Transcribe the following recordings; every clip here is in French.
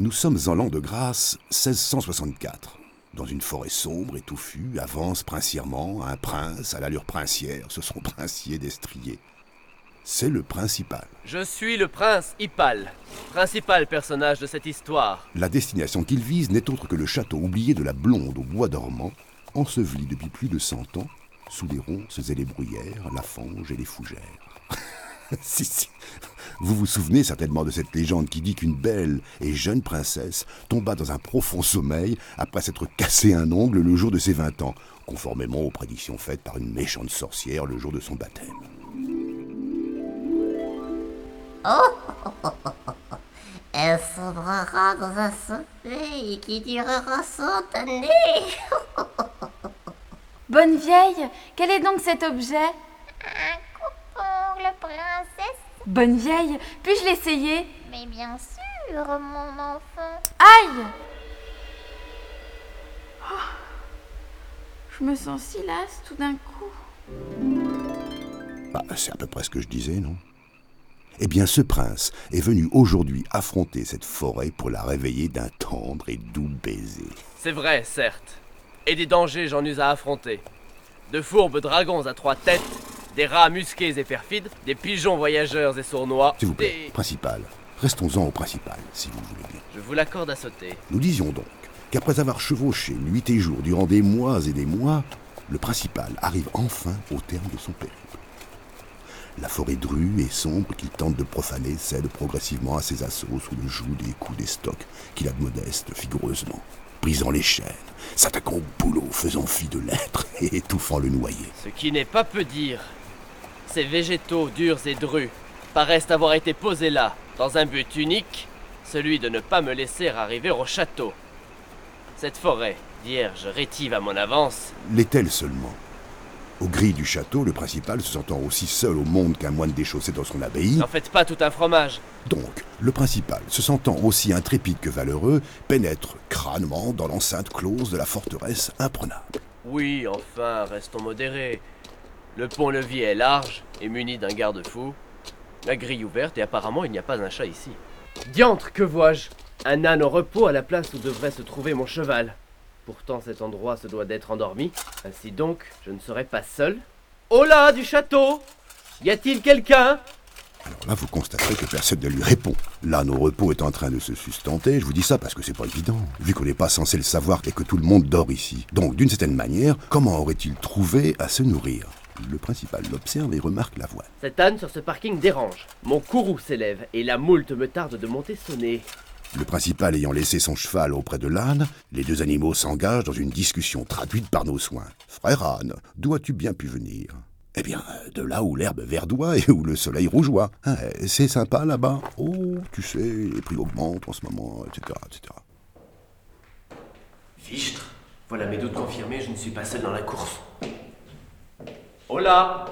Nous sommes en l'an de grâce 1664. Dans une forêt sombre et touffue avance princièrement un prince à l'allure princière, ce sont princiers destriers. C'est le principal. Je suis le prince Hippal, principal personnage de cette histoire. La destination qu'il vise n'est autre que le château oublié de la blonde au bois dormant, enseveli depuis plus de cent ans sous les ronces et les bruyères, la fange et les fougères. si, si. Vous vous souvenez certainement de cette légende qui dit qu'une belle et jeune princesse tomba dans un profond sommeil après s'être cassé un ongle le jour de ses 20 ans, conformément aux prédictions faites par une méchante sorcière le jour de son baptême. Oh Elle sombrera dans un sommeil qui durera cent années. Bonne vieille, quel est donc cet objet Un coupe-ongle, princesse. Bonne vieille, puis-je l'essayer? Mais bien sûr, mon enfant. Aïe Oh, Je me sens si lasse tout d'un coup. Bah, c'est à peu près ce que je disais, non? Eh bien, ce prince est venu aujourd'hui affronter cette forêt pour la réveiller d'un tendre et doux baiser. C'est vrai, certes. Et des dangers j'en eus à affronter. De fourbes dragons à trois têtes, des rats musqués et perfides, des pigeons voyageurs et sournois, S'il vous plaît, des... principal, restons-en au principal, si vous voulez bien. Je vous l'accorde à sauter. Nous disions donc qu'après avoir chevauché nuit et jour durant des mois et des mois, le principal arrive enfin au terme de son périple. La forêt drue et sombre qu'il tente de profaner cède progressivement à ses assauts sous le joug des coups des stocks qu'il admoneste vigoureusement, brisant les chaînes, s'attaquant au boulot, faisant fi de l'être et étouffant le noyé. Ce qui n'est pas peu dire. Ces végétaux durs et drus paraissent avoir été posés là, dans un but unique, celui de ne pas me laisser arriver au château. Cette forêt, vierge rétive à mon avance, L'est-elle seulement? Au gris du château, le principal, se sentant aussi seul au monde qu'un moine déchaussé dans son abbaye, n'en faites pas tout un fromage. Donc, le principal, se sentant aussi intrépide que valeureux, pénètre crânement dans l'enceinte close de la forteresse imprenable. Oui, enfin, restons modérés. Le pont-levis est large et muni d'un garde-fou. La grille ouverte et apparemment il n'y a pas un chat ici. Diantre, que vois-je? Un âne au repos à la place où devrait se trouver mon cheval. Pourtant cet endroit se doit d'être endormi. Ainsi donc, je ne serai pas seul. Oh là, du château Y a-t-il quelqu'un? Alors là, vous constaterez que personne ne lui répond. Là, nos repos est en train de se sustenter. Je vous dis ça parce que c'est pas évident, vu qu'on n'est pas censé le savoir et que tout le monde dort ici. Donc, d'une certaine manière, comment aurait-il trouvé à se nourrir? Le principal l'observe et remarque la voix. Cet âne sur ce parking dérange. Mon courroux s'élève et la moulte me tarde de monter son nez. Le principal ayant laissé son cheval auprès de l'âne, les deux animaux s'engagent dans une discussion traduite par nos soins. Frère âne, d'où as-tu bien pu venir? Eh bien, de là où l'herbe verdoie et où le soleil rougeoie. Hein, c'est sympa là-bas. Oh, tu sais, les prix augmentent en ce moment, etc., etc. Fichtre? Voilà mes doutes confirmés, je ne suis pas seul dans la course. Hola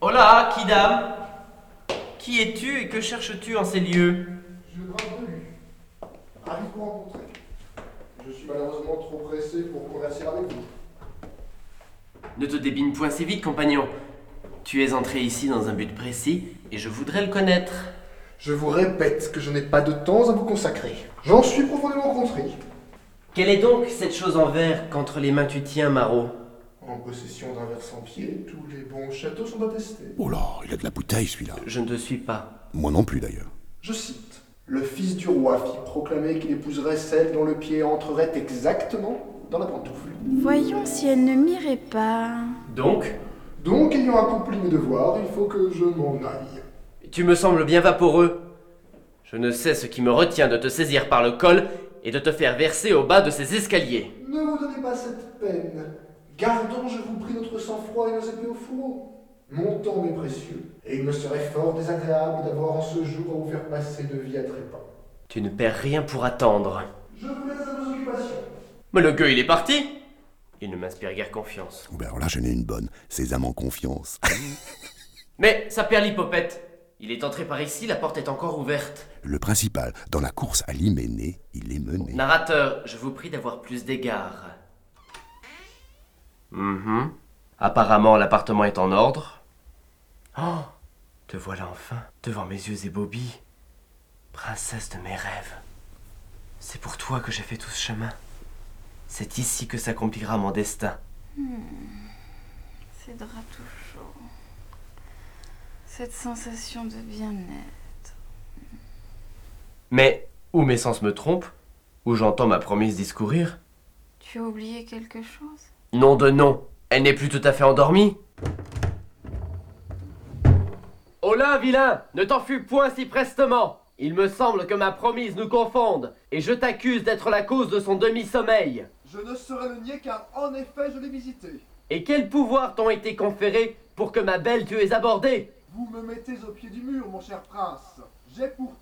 Hola, Kidam Qui es-tu et que cherches-tu en ces lieux? Je. Ravi de vous rencontrer. Je suis malheureusement trop pressé pour converser avec vous. Ne te débine point si vite, compagnon. Tu es entré ici dans un but précis et je voudrais le connaître. Je vous répète que je n'ai pas de temps à vous consacrer. J'en suis profondément contrit. Quelle est donc cette chose en verre qu'entre les mains tu tiens, Marot En possession d'un verre sans pied, tous les bons châteaux sont attestés. Oh là, il a de la bouteille celui-là. Je ne te suis pas. Moi non plus d'ailleurs. Je cite. Le fils du roi fit proclamer qu'il épouserait celle dont le pied entrerait exactement dans la pantoufle. Voyons si elle ne m'irait pas. Donc? Donc, ayant accompli mes devoirs, il faut que je m'en aille. Tu me sembles bien vaporeux. Je ne sais ce qui me retient de te saisir par le col et de te faire verser au bas de ces escaliers. Ne vous donnez pas cette peine. Gardons, je vous prie, notre sang-froid et nos épées au fourreau. Mon temps m'est précieux, et il me serait fort désagréable d'avoir en ce jour à vous faire passer de vie à trépas. Tu ne perds rien pour attendre. Je vous laisse à vos occupations. Mais le gueux, il est parti Il ne m'inspire guère confiance. Ben alors là, j'en ai une bonne. Âmes en confiance. Mais ça perd l'hypopète. Il est entré par ici, la porte est encore ouverte. Le principal, dans la course à l'hyménée, il est mené. Narrateur, je vous prie d'avoir plus d'égard. Mhm. Apparemment, l'appartement est en ordre. Oh Te voilà enfin, devant mes yeux ébobis. Princesse de mes rêves. C'est pour toi que j'ai fait tout ce chemin. C'est ici que s'accomplira mon destin. Ces draps tout chauds. Cette sensation de bien-être. Mais, ou mes sens me trompent, ou j'entends ma promise discourir. Tu as oublié quelque chose? Nom de nom, elle n'est plus tout à fait endormie Hola, vilain Ne t'enfuis point si prestement Il me semble que ma promise nous confonde, et je t'accuse d'être la cause de son demi-sommeil. Je ne saurais le nier car en effet je l'ai visité. Et quels pouvoirs t'ont été conférés pour que ma belle tu aies abordée? Vous me mettez au pied du mur, mon cher prince.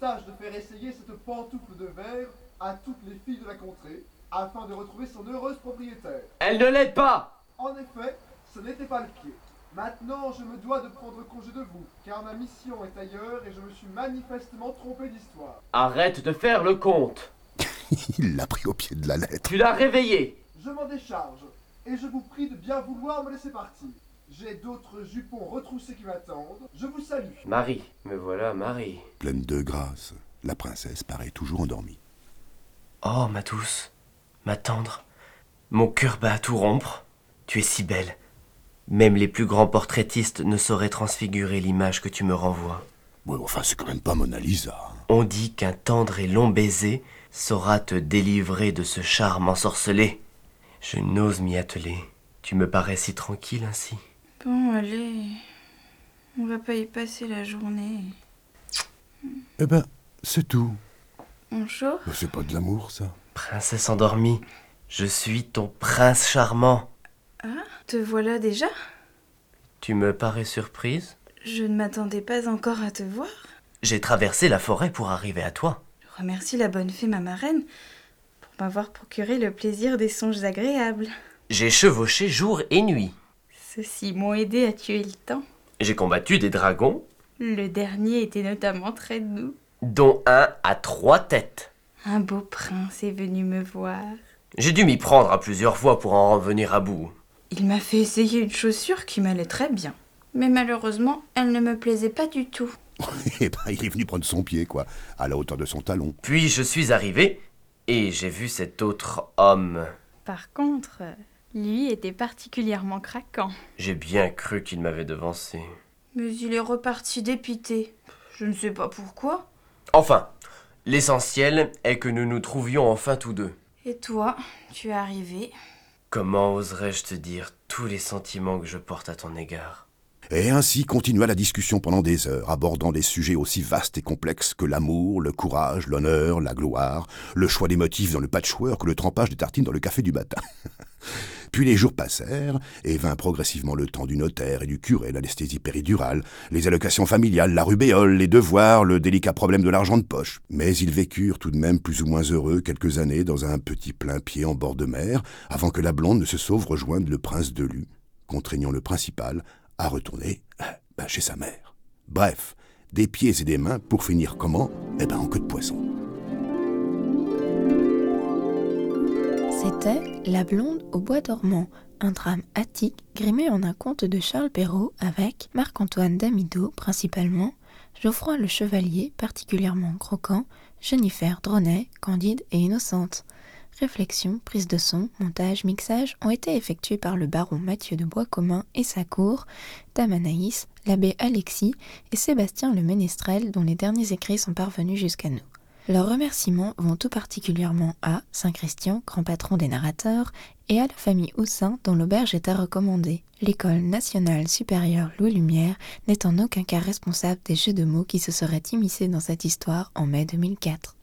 Tâche de faire essayer cette pantoufle de verre à toutes les filles de la contrée, afin de retrouver son heureuse propriétaire. Elle ne l'aide pas En effet, ce n'était pas le pied. Maintenant, je me dois de prendre congé de vous, car ma mission est ailleurs et je me suis manifestement trompé d'histoire. Arrête de faire le compte Il l'a pris au pied de la lettre. Tu l'as réveillée Je m'en décharge, et je vous prie de bien vouloir me laisser partir. J'ai d'autres jupons retroussés qui m'attendent. Je vous salue. Marie, me voilà Marie. Pleine de grâce, la princesse paraît toujours endormie. Oh, ma douce, ma tendre, mon cœur bat à tout rompre. Tu es si belle. Même les plus grands portraitistes ne sauraient transfigurer l'image que tu me renvoies. Ouais, enfin, c'est quand même pas Mona Lisa. hein. On dit qu'un tendre et long baiser saura te délivrer de ce charme ensorcelé. Je n'ose m'y atteler. Tu me parais si tranquille ainsi. Bon, allez. On va pas y passer la journée. Eh ben, c'est tout. Mais C'est pas de l'amour, ça. Princesse endormie, je suis ton prince charmant. Te voilà déjà? Tu me parais surprise? Je ne m'attendais pas encore à te voir. J'ai traversé la forêt pour arriver à toi. Je remercie la bonne fée, ma marraine, pour m'avoir procuré le plaisir des songes agréables. J'ai chevauché jour et nuit. Ceux-ci m'ont aidé à tuer le temps. J'ai combattu des dragons, Le dernier était notamment très doux. dont un à trois têtes. Un beau prince est venu me voir. J'ai dû m'y prendre à plusieurs fois pour en revenir à bout. Il m'a fait essayer une chaussure qui m'allait très bien. Mais malheureusement, elle ne me plaisait pas du tout. Eh ben, il est venu prendre son pied, quoi, à la hauteur de son talon. Puis je suis arrivé et j'ai vu cet autre homme. Par contre, lui était particulièrement craquant. J'ai bien cru qu'il m'avait devancé. Mais il est reparti dépité. Je ne sais pas pourquoi. Enfin, l'essentiel est que nous nous trouvions enfin tous deux. Et toi, tu es arrivé. Comment oserais-je te dire tous les sentiments que je porte à ton égard? Et ainsi continua la discussion pendant des heures, abordant des sujets aussi vastes et complexes que l'amour, le courage, l'honneur, la gloire, le choix des motifs dans le patchwork ou le trempage des tartines dans le café du matin. Puis les jours passèrent, et vint progressivement le temps du notaire et du curé, l'anesthésie péridurale, les allocations familiales, la rubéole, les devoirs, le délicat problème de l'argent de poche. Mais ils vécurent tout de même plus ou moins heureux quelques années dans un petit plein-pied en bord de mer, avant que la blonde ne se sauve rejoindre le prince de Lu, contraignant le principal à retourner euh, ben, chez sa mère. Bref, des pieds et des mains pour finir comment? Eh ben en queue de poisson. C'était La blonde au bois dormant, un drame attique grimé en un conte de Charles Perrault avec Marc-Antoine Damido principalement, Geoffroy le Chevalier particulièrement croquant, Jennifer Dronet, candide et innocente. Réflexion, prise de son, montage, mixage ont été effectués par le baron Mathieu de Boiscommun et sa cour, Dame Anaïs, l'abbé Alexis et Sébastien le Ménestrel dont les derniers écrits sont parvenus jusqu'à nous. Leurs remerciements vont tout particulièrement à Saint-Christian, grand patron des narrateurs, et à la famille Houssin dont l'auberge est à recommander. L'école nationale supérieure Louis Lumière n'est en aucun cas responsable des jeux de mots qui se seraient immiscés dans cette histoire en mai 2004.